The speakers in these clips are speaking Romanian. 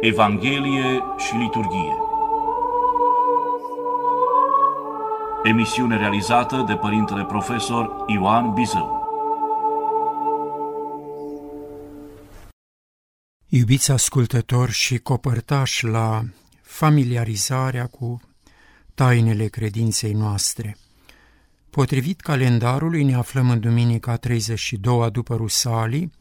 Evanghelie și liturghie Emisiune realizată de Părintele Profesor Ioan Bizău Iubiți ascultători și copărtași la familiarizarea cu tainele credinței noastre. Potrivit calendarului ne aflăm în Duminica 32 după Rusalii,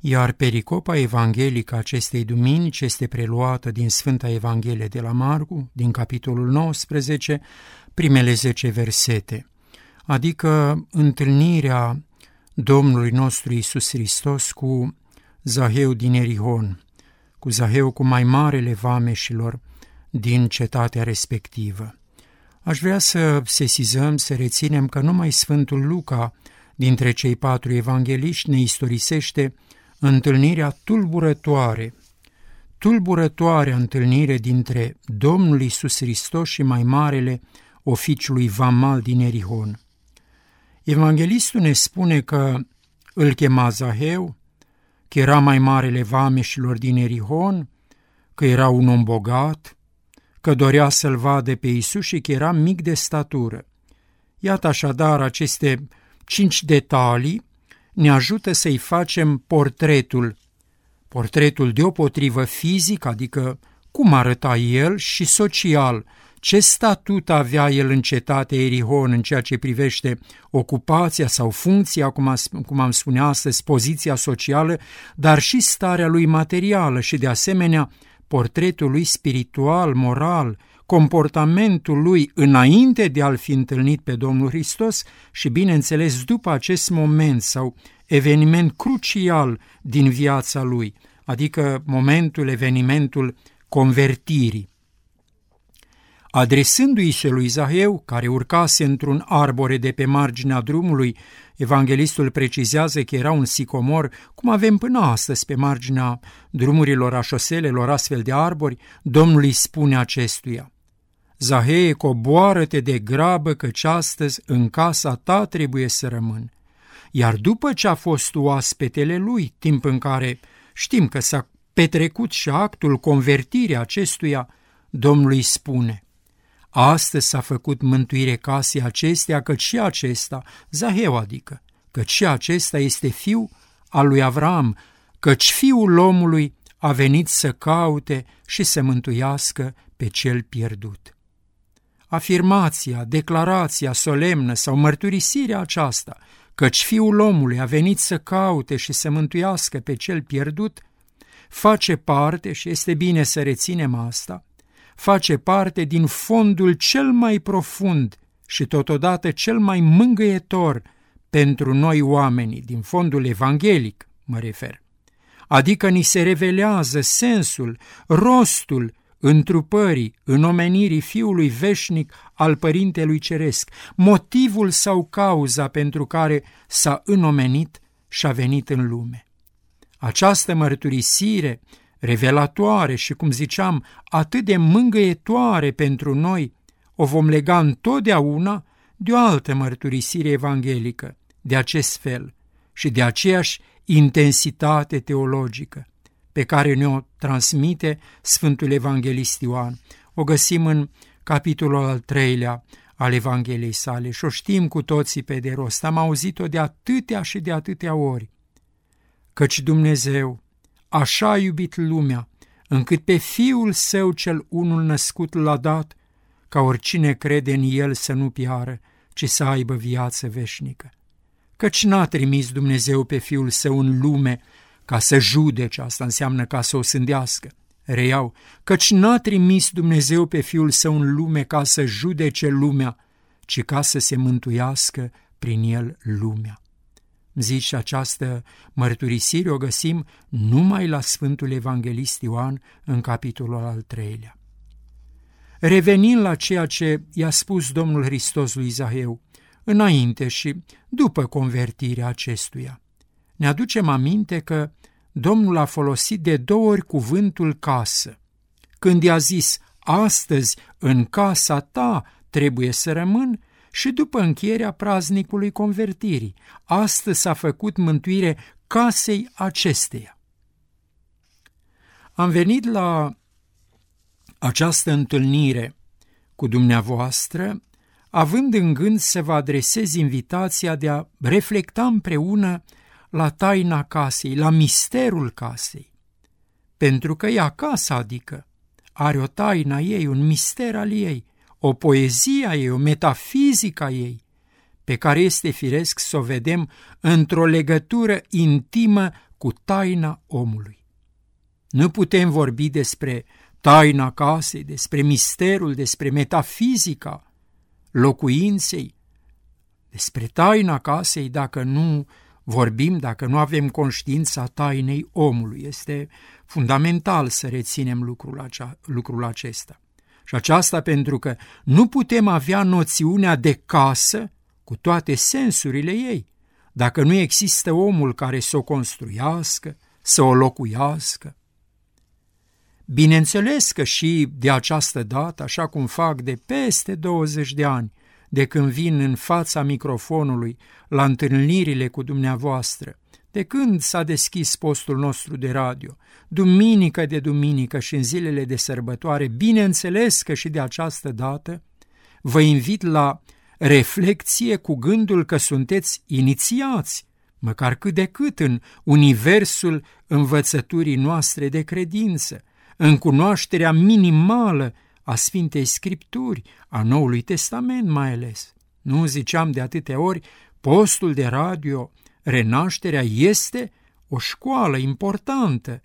iar pericopa evanghelică acestei duminici este preluată din Sfânta Evanghelie de la Marcu, din capitolul 19, primele 10 versete, adică întâlnirea Domnului nostru Isus Hristos cu Zaheu din Erihon, cu Zaheu cu mai marele vameșilor din cetatea respectivă. Aș vrea să sesizăm, să reținem că numai Sfântul Luca, dintre cei patru evangeliști, ne istorisește întâlnirea tulburătoare, tulburătoarea întâlnire dintre Domnul Isus Hristos și mai marele oficiului Vamal din Erihon. Evanghelistul ne spune că îl chema Zaheu, că era mai marele vameșilor din Erihon, că era un om bogat, că dorea să-l vadă pe Isus și că era mic de statură. Iată așadar aceste cinci detalii ne ajută să-i facem portretul, portretul deopotrivă fizic, adică cum arăta el, și social, ce statut avea el în cetate Erihon în ceea ce privește ocupația sau funcția, cum, a, cum am spune astăzi, poziția socială, dar și starea lui materială și, de asemenea, portretul lui spiritual, moral, comportamentul lui înainte de a-l fi întâlnit pe Domnul Hristos și, bineînțeles, după acest moment sau eveniment crucial din viața lui, adică momentul, evenimentul convertirii. Adresându-i se lui Zaheu, care urcase într-un arbore de pe marginea drumului, evanghelistul precizează că era un sicomor, cum avem până astăzi pe marginea drumurilor a șoselelor astfel de arbori, Domnul îi spune acestuia, Zahee, coboară-te de grabă căci astăzi în casa ta trebuie să rămân. Iar după ce a fost oaspetele lui, timp în care știm că s-a petrecut și actul convertirii acestuia, Domnul îi spune – Astăzi s-a făcut mântuire casei acestea, căci și acesta, Zaheu adică, căci și acesta este fiu al lui Avram, căci fiul omului a venit să caute și să mântuiască pe cel pierdut. Afirmația, declarația solemnă sau mărturisirea aceasta, căci fiul omului a venit să caute și să mântuiască pe cel pierdut, face parte, și este bine să reținem asta, face parte din fondul cel mai profund și totodată cel mai mângâietor pentru noi oamenii, din fondul evanghelic mă refer. Adică ni se revelează sensul, rostul întrupării, omenirii Fiului Veșnic al Părintelui Ceresc, motivul sau cauza pentru care s-a înomenit și a venit în lume. Această mărturisire revelatoare și, cum ziceam, atât de mângâietoare pentru noi, o vom lega întotdeauna de o altă mărturisire evanghelică, de acest fel și de aceeași intensitate teologică pe care ne-o transmite Sfântul Evanghelist Ioan. O găsim în capitolul al treilea al Evangheliei sale și o știm cu toții pe de rost. Am auzit-o de atâtea și de atâtea ori. Căci Dumnezeu așa a iubit lumea, încât pe Fiul Său cel unul născut l-a dat, ca oricine crede în El să nu piară, ci să aibă viață veșnică. Căci n-a trimis Dumnezeu pe Fiul Său în lume ca să judece, asta înseamnă ca să o sândească. Reiau, căci n-a trimis Dumnezeu pe Fiul Său în lume ca să judece lumea, ci ca să se mântuiască prin El lumea. Zici, această mărturisire o găsim numai la Sfântul Evanghelist Ioan în capitolul al treilea. Revenind la ceea ce i-a spus Domnul Hristos lui Zaheu, înainte și după convertirea acestuia, ne aducem aminte că Domnul a folosit de două ori cuvântul casă. Când i-a zis, astăzi în casa ta trebuie să rămân, și după încheierea praznicului convertirii. Astăzi s-a făcut mântuire casei acesteia. Am venit la această întâlnire cu dumneavoastră, având în gând să vă adresez invitația de a reflecta împreună la taina casei, la misterul casei. Pentru că ea casa, adică, are o taina ei, un mister al ei, o poezie a ei, o metafizică a ei, pe care este firesc să o vedem într-o legătură intimă cu taina omului. Nu putem vorbi despre taina casei, despre misterul, despre metafizica locuinței, despre taina casei dacă nu vorbim, dacă nu avem conștiința tainei omului. Este fundamental să reținem lucrul, acea, lucrul acesta. Și aceasta pentru că nu putem avea noțiunea de casă cu toate sensurile ei, dacă nu există omul care să o construiască, să o locuiască. Bineînțeles că și de această dată, așa cum fac de peste 20 de ani, de când vin în fața microfonului la întâlnirile cu dumneavoastră, de când s-a deschis postul nostru de radio, duminică de duminică și în zilele de sărbătoare, bineînțeles că și de această dată, vă invit la reflecție cu gândul că sunteți inițiați, măcar cât de cât în universul învățăturii noastre de credință, în cunoașterea minimală a Sfintei Scripturi, a Noului Testament mai ales. Nu ziceam de atâtea ori, postul de radio, renașterea este o școală importantă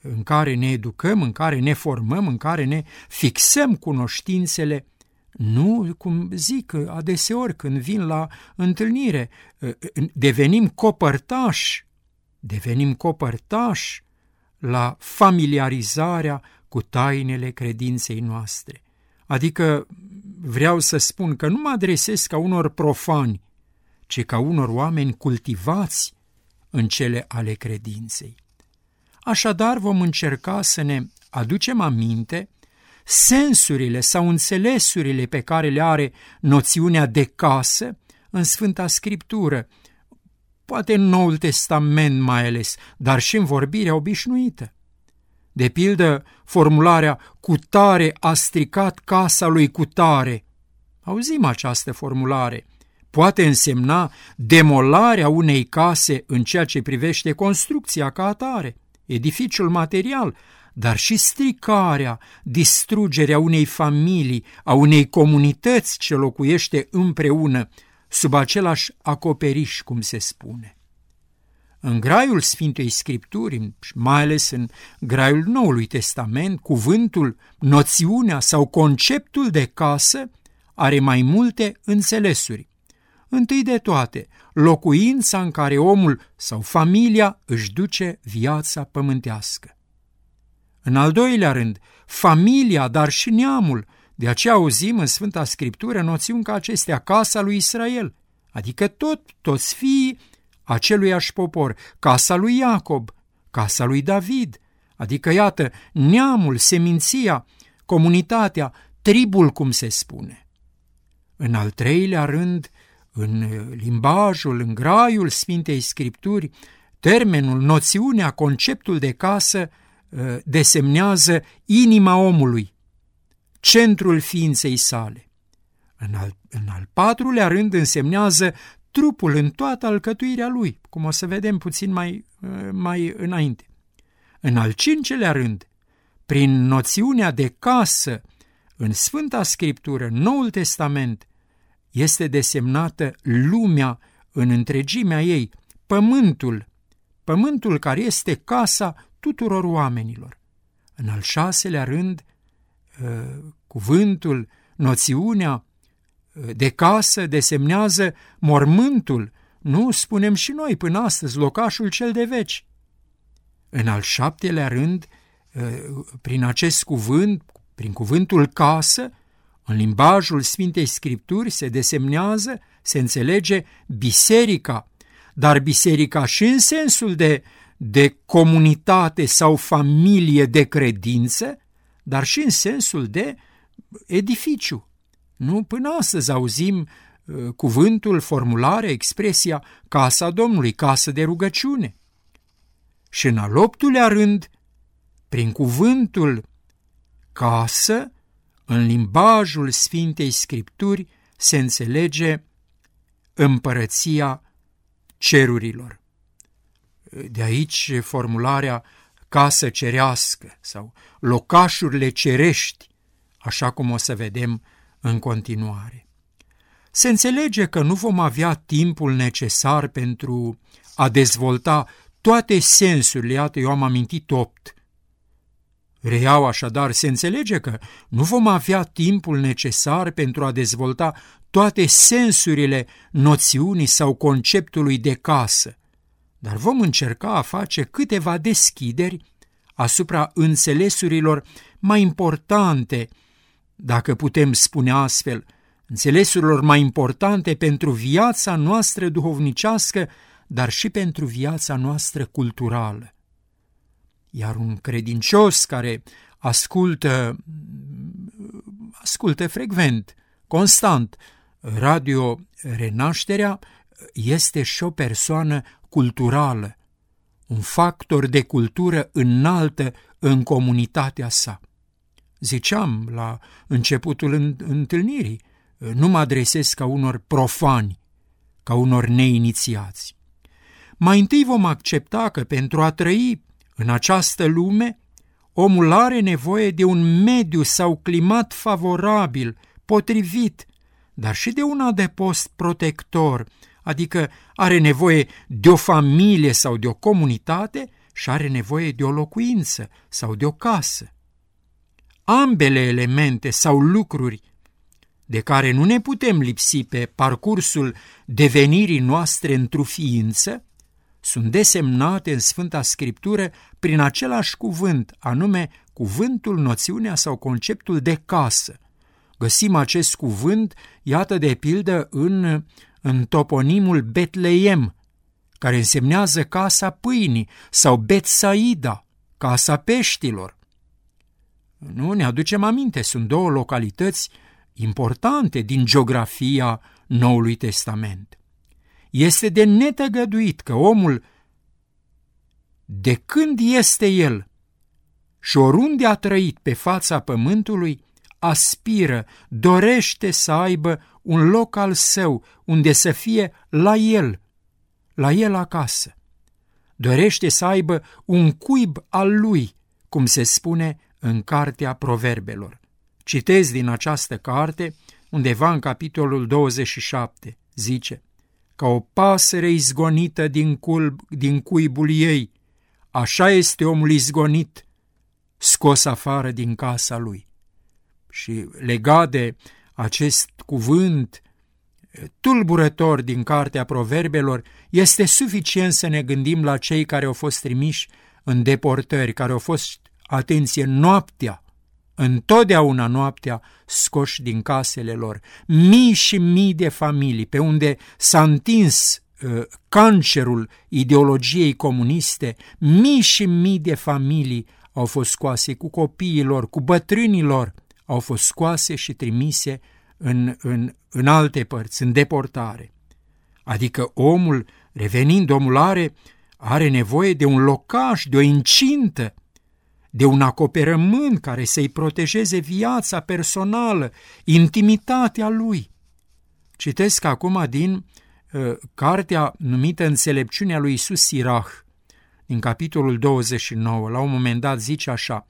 în care ne educăm, în care ne formăm, în care ne fixăm cunoștințele nu, cum zic adeseori când vin la întâlnire, devenim copărtași, devenim copărtași la familiarizarea cu tainele credinței noastre. Adică vreau să spun că nu mă adresez ca unor profani, ci ca unor oameni cultivați în cele ale credinței. Așadar vom încerca să ne aducem aminte sensurile sau înțelesurile pe care le are noțiunea de casă în Sfânta Scriptură, poate în Noul Testament mai ales, dar și în vorbirea obișnuită. De pildă, formularea cutare a stricat casa lui cutare. Auzim această formulare. Poate însemna demolarea unei case în ceea ce privește construcția ca atare, edificiul material, dar și stricarea, distrugerea unei familii, a unei comunități ce locuiește împreună, sub același acoperiș, cum se spune. În graiul Sfintei Scripturi, mai ales în graiul Noului Testament, cuvântul, noțiunea sau conceptul de casă are mai multe înțelesuri. Întâi de toate, locuința în care omul sau familia își duce viața pământească. În al doilea rând, familia, dar și neamul, de aceea auzim în Sfânta Scriptură noțiuni ca acestea, casa lui Israel, adică tot, toți fiii aceluiași popor, casa lui Iacob, casa lui David, adică iată, neamul, seminția, comunitatea, tribul, cum se spune. În al treilea rând, în limbajul, în graiul Sfintei Scripturi, termenul, noțiunea, conceptul de casă ă, desemnează inima omului, centrul ființei sale. În al, în al patrulea rând însemnează trupul în toată alcătuirea lui, cum o să vedem puțin mai, mai înainte. În al cincelea rând, prin noțiunea de casă în Sfânta Scriptură, în Noul Testament, este desemnată lumea în întregimea ei, pământul, pământul care este casa tuturor oamenilor. În al șaselea rând, cuvântul, noțiunea de casă desemnează mormântul, nu spunem și noi până astăzi, locașul cel de veci. În al șaptelea rând, ă, prin acest cuvânt, prin cuvântul casă, în limbajul Sfintei Scripturi se desemnează, se înțelege biserica, dar biserica și în sensul de, de comunitate sau familie de credință, dar și în sensul de edificiu, nu până astăzi auzim uh, cuvântul, formularea, expresia casa Domnului, casă de rugăciune. Și în al optulea rând, Prin cuvântul casă, în limbajul Sfintei Scripturi, se înțelege împărăția cerurilor. De aici formularea casă cerească sau locașurile cerești, așa cum o să vedem în continuare. Se înțelege că nu vom avea timpul necesar pentru a dezvolta toate sensurile, iată, eu am amintit opt. Reiau așadar, se înțelege că nu vom avea timpul necesar pentru a dezvolta toate sensurile noțiunii sau conceptului de casă, dar vom încerca a face câteva deschideri asupra înțelesurilor mai importante, dacă putem spune astfel, înțelesurilor mai importante pentru viața noastră duhovnicească, dar și pentru viața noastră culturală. Iar un credincios care ascultă, ascultă frecvent, constant, Radio Renașterea, este și o persoană culturală, un factor de cultură înaltă în comunitatea sa. Ziceam la începutul întâlnirii, nu mă adresez ca unor profani, ca unor neinițiați. Mai întâi vom accepta că pentru a trăi în această lume, omul are nevoie de un mediu sau climat favorabil, potrivit, dar și de un adăpost protector, adică are nevoie de o familie sau de o comunitate și are nevoie de o locuință sau de o casă. Ambele elemente sau lucruri de care nu ne putem lipsi pe parcursul devenirii noastre într-o ființă, sunt desemnate în Sfânta Scriptură prin același cuvânt, anume cuvântul, noțiunea sau conceptul de casă. Găsim acest cuvânt, iată de pildă, în, în toponimul Betleem, care însemnează casa pâinii, sau Betsaida, casa peștilor. Nu ne aducem aminte, sunt două localități importante din geografia Noului Testament. Este de netăgăduit că omul, de când este el și oriunde a trăit pe fața pământului, aspiră, dorește să aibă un loc al său unde să fie la el, la el acasă. Dorește să aibă un cuib al lui, cum se spune în Cartea Proverbelor. Citez din această carte, undeva în capitolul 27, zice, ca o pasăre izgonită din, culb, din cuibul ei, așa este omul izgonit, scos afară din casa lui. Și legat de acest cuvânt tulburător din cartea proverbelor, este suficient să ne gândim la cei care au fost trimiși în deportări, care au fost, atenție, noaptea, întotdeauna noaptea scoși din casele lor, mii și mii de familii pe unde s-a întins uh, cancerul ideologiei comuniste, mii și mii de familii au fost scoase cu copiilor, cu bătrânilor, au fost scoase și trimise în, în, în alte părți, în deportare. Adică omul, revenind, omul are, are nevoie de un locaș, de o incintă, de un acoperământ care să-i protejeze viața personală, intimitatea lui. Citesc acum din uh, cartea numită Înțelepciunea lui Isus Sirach, din capitolul 29, la un moment dat zice așa,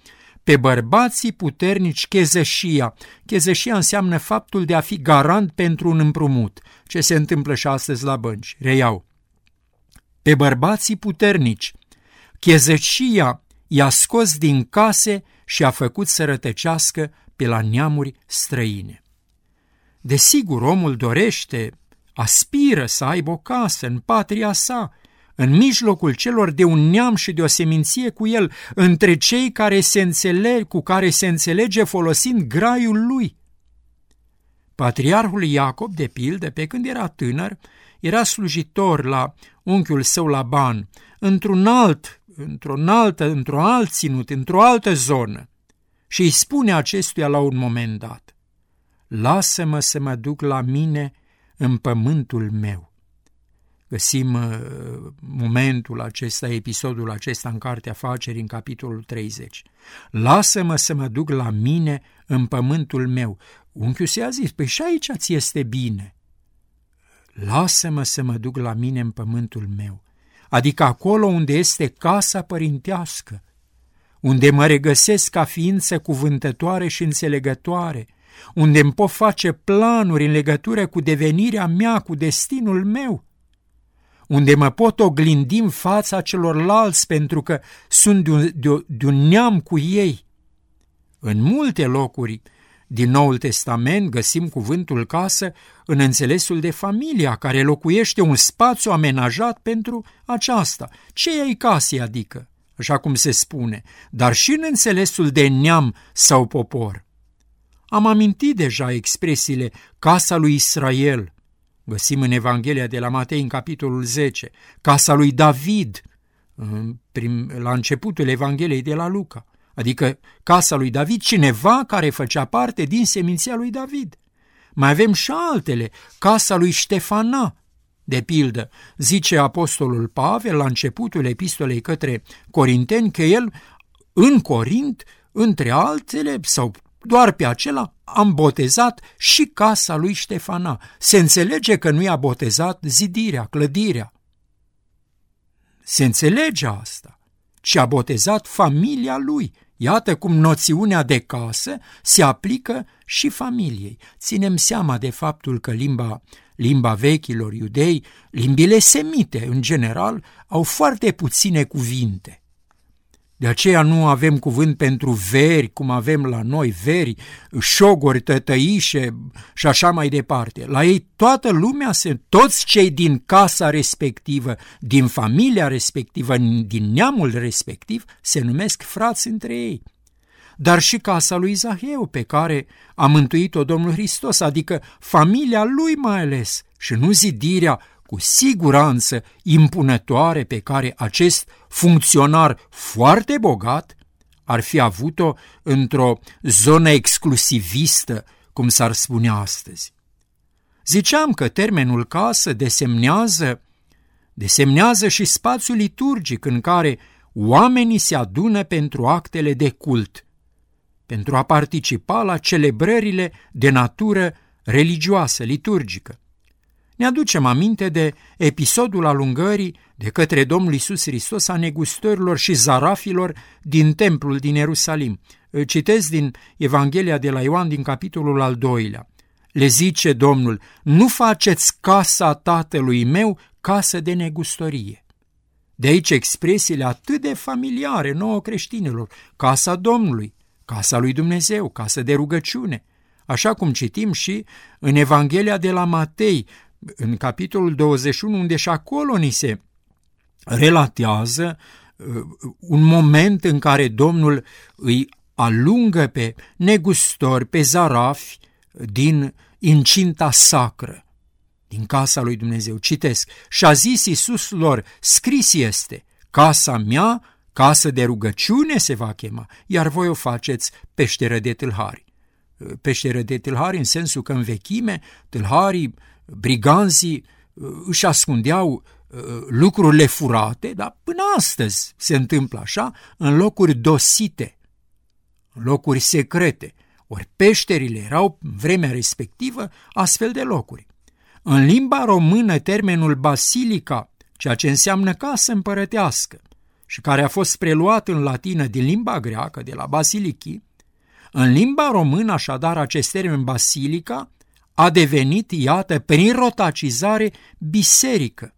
pe bărbații puternici chezășia. Chezășia înseamnă faptul de a fi garant pentru un împrumut, ce se întâmplă și astăzi la bănci. Reiau. Pe bărbații puternici, chezășia i-a scos din case și a făcut să rătăcească pe la neamuri străine. Desigur, omul dorește, aspiră să aibă o casă în patria sa, în mijlocul celor de un neam și de o seminție cu el, între cei care se înțeleg, cu care se înțelege folosind graiul lui. Patriarhul Iacob, de pildă, pe când era tânăr, era slujitor la unchiul său Laban, într-un alt, într-o altă, într-o alt ținut, într-o altă zonă, și îi spune acestuia la un moment dat, Lasă-mă să mă duc la mine în pământul meu Găsim uh, momentul acesta, episodul acesta în Cartea Afacerii, în capitolul 30. Lasă-mă să mă duc la mine în pământul meu. Unchiul se a zis, păi și aici ți este bine. Lasă-mă să mă duc la mine în pământul meu, adică acolo unde este casa părintească, unde mă regăsesc ca ființă cuvântătoare și înțelegătoare, unde îmi pot face planuri în legătură cu devenirea mea, cu destinul meu, unde mă pot oglindi în fața celorlalți pentru că sunt de un, de, de un neam cu ei. În multe locuri din Noul Testament găsim cuvântul casă în înțelesul de familia care locuiește un spațiu amenajat pentru aceasta. Ce e casei adică? Așa cum se spune, dar și în înțelesul de neam sau popor. Am amintit deja expresiile casa lui Israel, găsim în Evanghelia de la Matei în capitolul 10, casa lui David, la începutul Evangheliei de la Luca, adică casa lui David, cineva care făcea parte din seminția lui David. Mai avem și altele, casa lui Ștefana, de pildă, zice apostolul Pavel la începutul epistolei către Corinteni că el în Corint, între altele, sau doar pe acela, am botezat și casa lui Ștefana. Se înțelege că nu i-a botezat zidirea, clădirea. Se înțelege asta, ci a botezat familia lui. Iată cum noțiunea de casă se aplică și familiei. Ținem seama de faptul că limba, limba vechilor iudei, limbile semite în general, au foarte puține cuvinte. De aceea nu avem cuvânt pentru veri, cum avem la noi, veri, șogori, tătăișe și așa mai departe. La ei toată lumea, se, toți cei din casa respectivă, din familia respectivă, din neamul respectiv, se numesc frați între ei. Dar și casa lui Zaheu, pe care a mântuit-o Domnul Hristos, adică familia lui mai ales, și nu zidirea cu siguranță impunătoare pe care acest funcționar foarte bogat ar fi avut-o într-o zonă exclusivistă, cum s-ar spune astăzi. Ziceam că termenul casă desemnează, desemnează și spațiul liturgic în care oamenii se adună pentru actele de cult, pentru a participa la celebrările de natură religioasă, liturgică. Ne aducem aminte de episodul alungării de către Domnul Isus Hristos a negustărilor și zarafilor din templul din Ierusalim. Citez din Evanghelia de la Ioan din capitolul al doilea. Le zice Domnul, nu faceți casa tatălui meu casă de negustorie. De aici expresiile atât de familiare nouă creștinilor, casa Domnului, casa lui Dumnezeu, casă de rugăciune, așa cum citim și în Evanghelia de la Matei, în capitolul 21, unde și acolo ni se relatează uh, un moment în care Domnul îi alungă pe negustori, pe zarafi din incinta sacră, din casa lui Dumnezeu. Citesc, și a zis Iisus lor, scris este, casa mea, casă de rugăciune se va chema, iar voi o faceți peșteră de tâlhari. Uh, peșteră de tâlhari în sensul că în vechime tâlharii briganzii uh, își ascundeau uh, lucrurile furate, dar până astăzi se întâmplă așa, în locuri dosite, în locuri secrete. Ori peșterile erau, în vremea respectivă, astfel de locuri. În limba română, termenul basilica, ceea ce înseamnă casă împărătească, și care a fost preluat în latină din limba greacă, de la basilichi, în limba română, așadar, acest termen basilica a devenit, iată, prin rotacizare, biserică.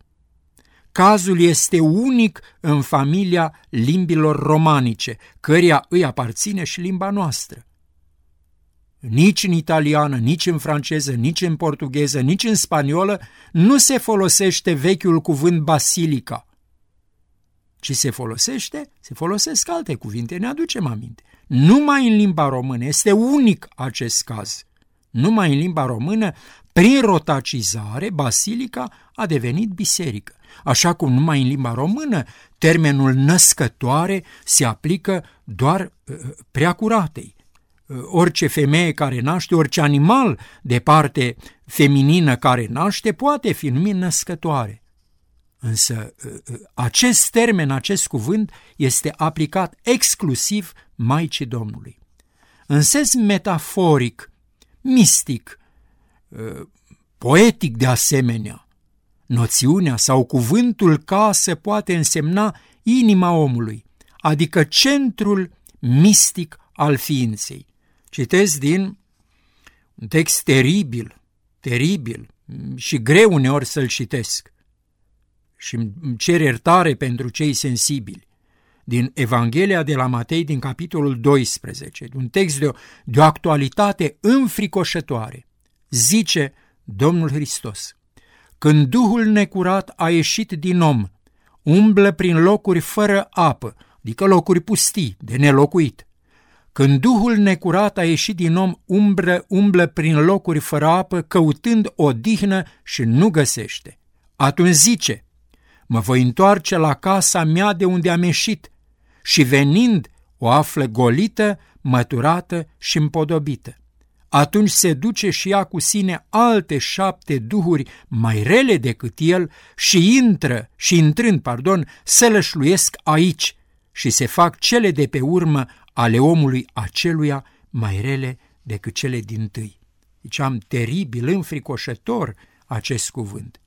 Cazul este unic în familia limbilor romanice, căreia îi aparține și limba noastră. Nici în italiană, nici în franceză, nici în portugheză, nici în spaniolă nu se folosește vechiul cuvânt basilica, ci se folosește, se folosesc alte cuvinte, ne aducem aminte. Numai în limba română este unic acest caz. Numai în limba română, prin rotacizare, basilica a devenit biserică. Așa cum numai în limba română, termenul născătoare se aplică doar uh, prea curatei. Uh, orice femeie care naște, orice animal de parte feminină care naște, poate fi numit născătoare. Însă acest termen, acest cuvânt este aplicat exclusiv Maicii Domnului. În sens metaforic, mistic, poetic de asemenea, noțiunea sau cuvântul casă poate însemna inima omului, adică centrul mistic al ființei. Citesc din un text teribil, teribil și greu uneori să-l citesc și îmi cer iertare pentru cei sensibili. Din Evanghelia de la Matei, din capitolul 12, un text de o, de o actualitate înfricoșătoare. Zice Domnul Hristos, Când Duhul necurat a ieșit din om, umblă prin locuri fără apă, adică locuri pustii, de nelocuit. Când Duhul necurat a ieșit din om, umbră, umblă prin locuri fără apă, căutând o dihnă și nu găsește. Atunci zice, mă voi întoarce la casa mea de unde am ieșit și venind o află golită, măturată și împodobită. Atunci se duce și ia cu sine alte șapte duhuri mai rele decât el și intră, și intrând, pardon, să lășluiesc aici și se fac cele de pe urmă ale omului aceluia mai rele decât cele din tâi. Deci am teribil, înfricoșător acest cuvânt.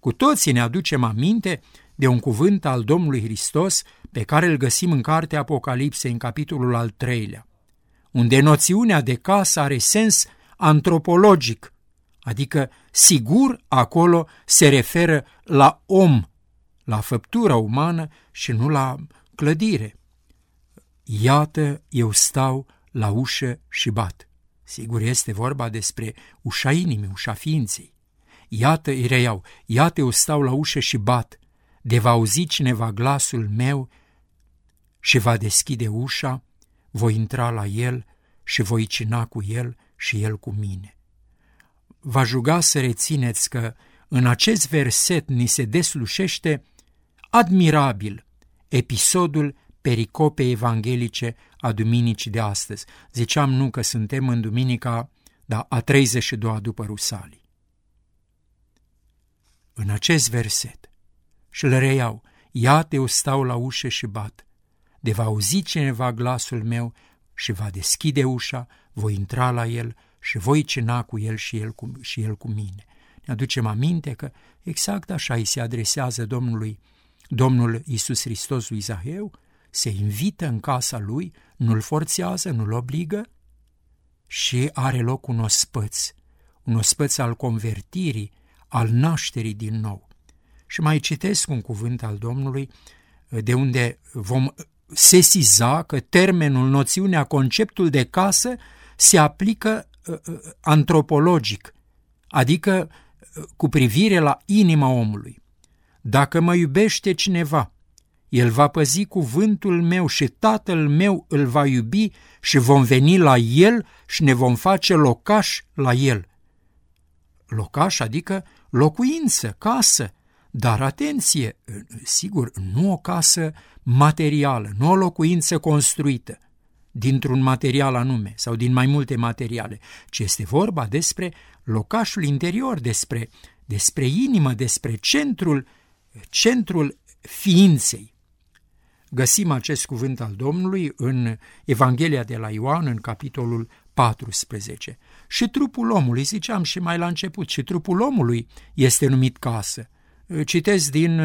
Cu toții ne aducem aminte de un cuvânt al Domnului Hristos pe care îl găsim în cartea Apocalipsei, în capitolul al treilea, unde noțiunea de casă are sens antropologic, adică sigur acolo se referă la om, la făptura umană și nu la clădire. Iată, eu stau la ușă și bat. Sigur, este vorba despre ușa inimii, ușa ființei. Iată, îi reiau, iată, eu stau la ușă și bat. De va auzi cineva glasul meu și va deschide ușa, voi intra la el și voi cina cu el și el cu mine. Va juga să rețineți că în acest verset ni se deslușește admirabil episodul pericopei evanghelice a duminicii de astăzi. Ziceam nu că suntem în duminica da, a 32-a după Rusalii. În acest verset, și le reiau, iată eu stau la ușă și bat, de va auzi cineva glasul meu și va deschide ușa, voi intra la el și voi cina cu el și el cu, și el cu mine. Ne aducem aminte că exact așa îi se adresează Domnului, Domnul Iisus Hristos lui Zaheu, se invită în casa lui, nu-l forțează, nu-l obligă și are loc un ospăț, un ospăț al convertirii, al nașterii din nou. Și mai citesc un cuvânt al Domnului, de unde vom sesiza că termenul, noțiunea, conceptul de casă se aplică uh, uh, antropologic, adică uh, cu privire la inima omului. Dacă mă iubește cineva, el va păzi cuvântul meu și tatăl meu îl va iubi și vom veni la el și ne vom face locaș la el. Locaș adică locuință, casă, dar atenție, sigur, nu o casă materială, nu o locuință construită dintr-un material anume sau din mai multe materiale, ci este vorba despre locașul interior, despre, despre inimă, despre centrul, centrul ființei. Găsim acest cuvânt al Domnului în Evanghelia de la Ioan, în capitolul 14. Și trupul omului, ziceam și mai la început, și trupul omului este numit casă. Citesc din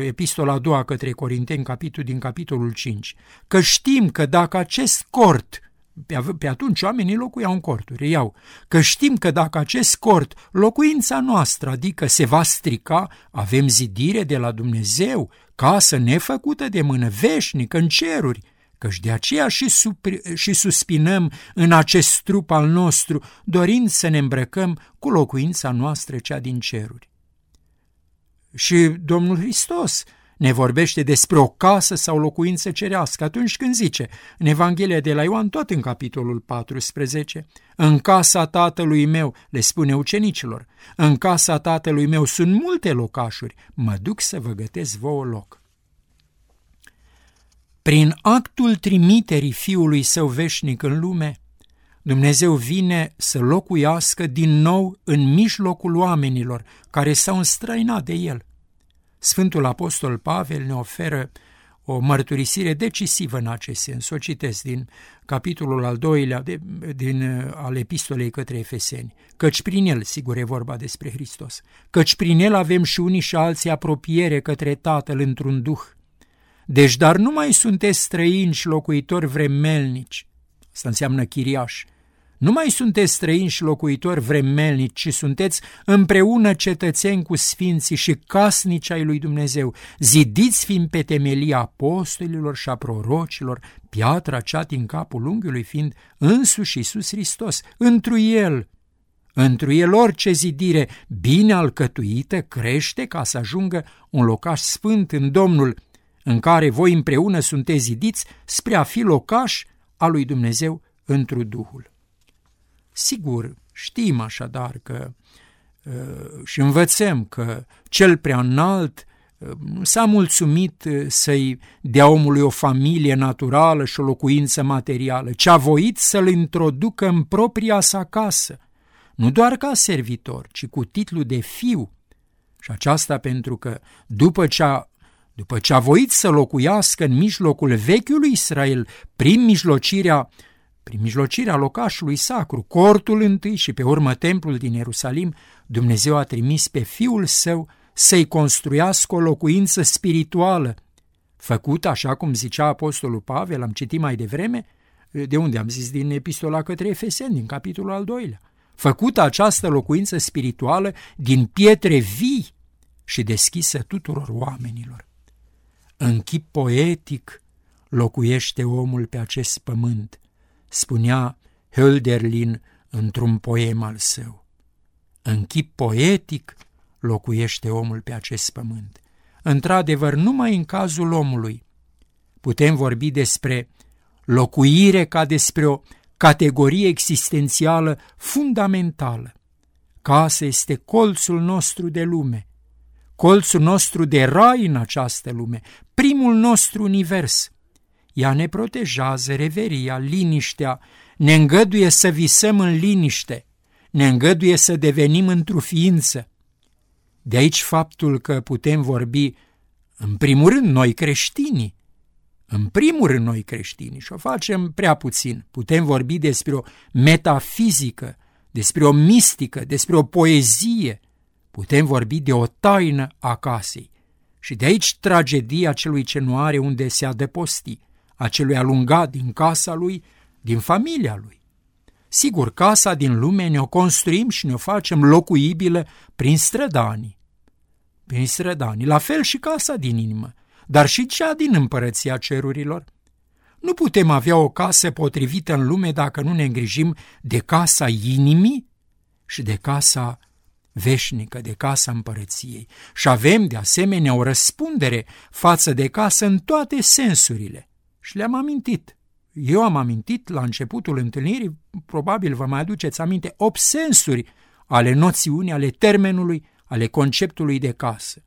epistola a doua către Corinteni, capitol, din capitolul 5, că știm că dacă acest cort, pe, pe atunci oamenii locuiau în corturi, iau, că știm că dacă acest cort, locuința noastră, adică se va strica, avem zidire de la Dumnezeu, casă nefăcută de mână, veșnică în ceruri, căci de aceea și, supri, și suspinăm în acest trup al nostru, dorind să ne îmbrăcăm cu locuința noastră cea din ceruri. Și Domnul Hristos ne vorbește despre o casă sau locuință cerească atunci când zice în Evanghelia de la Ioan, tot în capitolul 14, în casa tatălui meu, le spune ucenicilor, în casa tatălui meu sunt multe locașuri, mă duc să vă gătesc vouă loc. Prin actul trimiterii Fiului Său veșnic în lume, Dumnezeu vine să locuiască din nou în mijlocul oamenilor care s-au înstrăinat de El. Sfântul Apostol Pavel ne oferă o mărturisire decisivă în acest sens. O citesc din capitolul al doilea de, din, al epistolei către Efeseni. Căci prin el, sigur e vorba despre Hristos, căci prin el avem și unii și alții apropiere către Tatăl într-un duh. Deci, dar nu mai sunteți străini și locuitori vremelnici, asta înseamnă chiriași, nu mai sunteți străini și locuitori vremelnici, ci sunteți împreună cetățeni cu sfinții și casnici ai lui Dumnezeu, zidiți fiind pe temelia apostolilor și a prorocilor, piatra cea din capul unghiului fiind însuși Iisus Hristos, întru El. Întru El orice zidire bine alcătuită crește ca să ajungă un locaș sfânt în Domnul, în care voi împreună sunteți zidiți spre a fi locaș al lui Dumnezeu întru Duhul. Sigur, știm așadar că uh, și învățăm că cel prea înalt uh, nu s-a mulțumit uh, să-i dea omului o familie naturală și o locuință materială, ci a voit să-l introducă în propria sa casă, nu doar ca servitor, ci cu titlu de fiu. Și aceasta pentru că după ce a după ce a voit să locuiască în mijlocul vechiului Israel, prin mijlocirea prin mijlocirea locașului sacru, cortul întâi și pe urmă templul din Ierusalim, Dumnezeu a trimis pe Fiul Său să-i construiască o locuință spirituală, făcută, așa cum zicea Apostolul Pavel, am citit mai devreme, de unde am zis din epistola către Efeseni, din capitolul al doilea, făcută această locuință spirituală din pietre vii și deschisă tuturor oamenilor. În chip poetic locuiește omul pe acest pământ, spunea Hölderlin într-un poem al său. În chip poetic locuiește omul pe acest pământ. Într-adevăr, numai în cazul omului putem vorbi despre locuire ca despre o categorie existențială fundamentală. Casa este colțul nostru de lume, colțul nostru de rai în această lume, primul nostru univers, ea ne protejează reveria, liniștea, ne îngăduie să visăm în liniște, ne îngăduie să devenim într-o ființă. De aici faptul că putem vorbi, în primul rând, noi creștinii, în primul rând noi creștinii, și o facem prea puțin, putem vorbi despre o metafizică, despre o mistică, despre o poezie, putem vorbi de o taină a casei. Și de aici tragedia celui ce nu are unde se adăposti, acelui alungat din casa lui, din familia lui. Sigur, casa din lume ne-o construim și ne-o facem locuibilă prin strădanii. Prin strădanii, la fel și casa din inimă, dar și cea din împărăția cerurilor. Nu putem avea o casă potrivită în lume dacă nu ne îngrijim de casa inimii și de casa veșnică, de casa împărăției. Și avem, de asemenea, o răspundere față de casă în toate sensurile și le-am amintit. Eu am amintit la începutul întâlnirii, probabil vă mai aduceți aminte, opt sensuri ale noțiunii, ale termenului, ale conceptului de casă.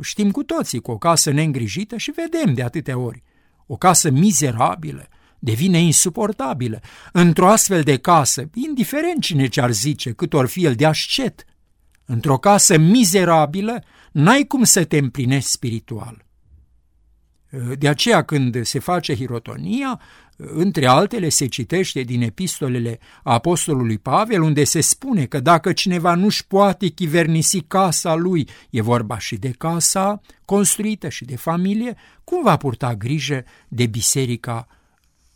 Știm cu toții că o casă neîngrijită și vedem de atâtea ori. O casă mizerabilă devine insuportabilă. Într-o astfel de casă, indiferent cine ce-ar zice, cât or fi el de ascet, într-o casă mizerabilă, n-ai cum să te împlinești spiritual. De aceea când se face hirotonia, între altele se citește din epistolele apostolului Pavel, unde se spune că dacă cineva nu-și poate chivernisi casa lui, e vorba și de casa construită și de familie, cum va purta grijă de biserica,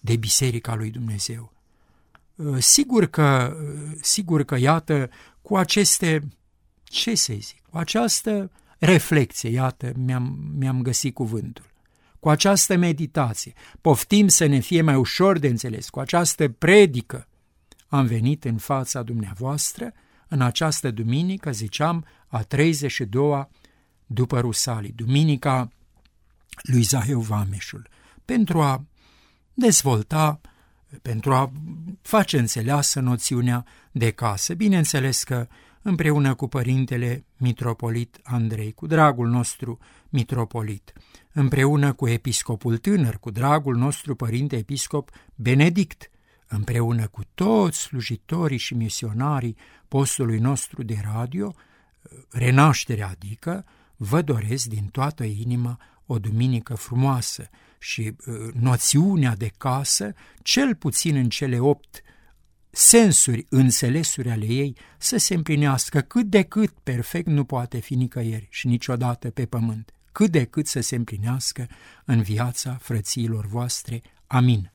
de biserica lui Dumnezeu? Sigur că, sigur că, iată, cu aceste, ce să zic, cu această reflexie, iată, mi-am, mi-am găsit cuvântul cu această meditație, poftim să ne fie mai ușor de înțeles, cu această predică, am venit în fața dumneavoastră în această duminică, ziceam, a 32-a după Rusalii, duminica lui Zaheu Vameșul, pentru a dezvolta, pentru a face înțeleasă noțiunea de casă. Bineînțeles că împreună cu părintele mitropolit Andrei, cu dragul nostru mitropolit, împreună cu episcopul tânăr, cu dragul nostru părinte episcop Benedict, împreună cu toți slujitorii și misionarii postului nostru de radio, renașterea adică, vă doresc din toată inima o duminică frumoasă și uh, noțiunea de casă, cel puțin în cele opt sensuri, înțelesuri ale ei, să se împlinească cât de cât perfect nu poate fi nicăieri și niciodată pe pământ, cât de cât să se împlinească în viața frățiilor voastre. Amin.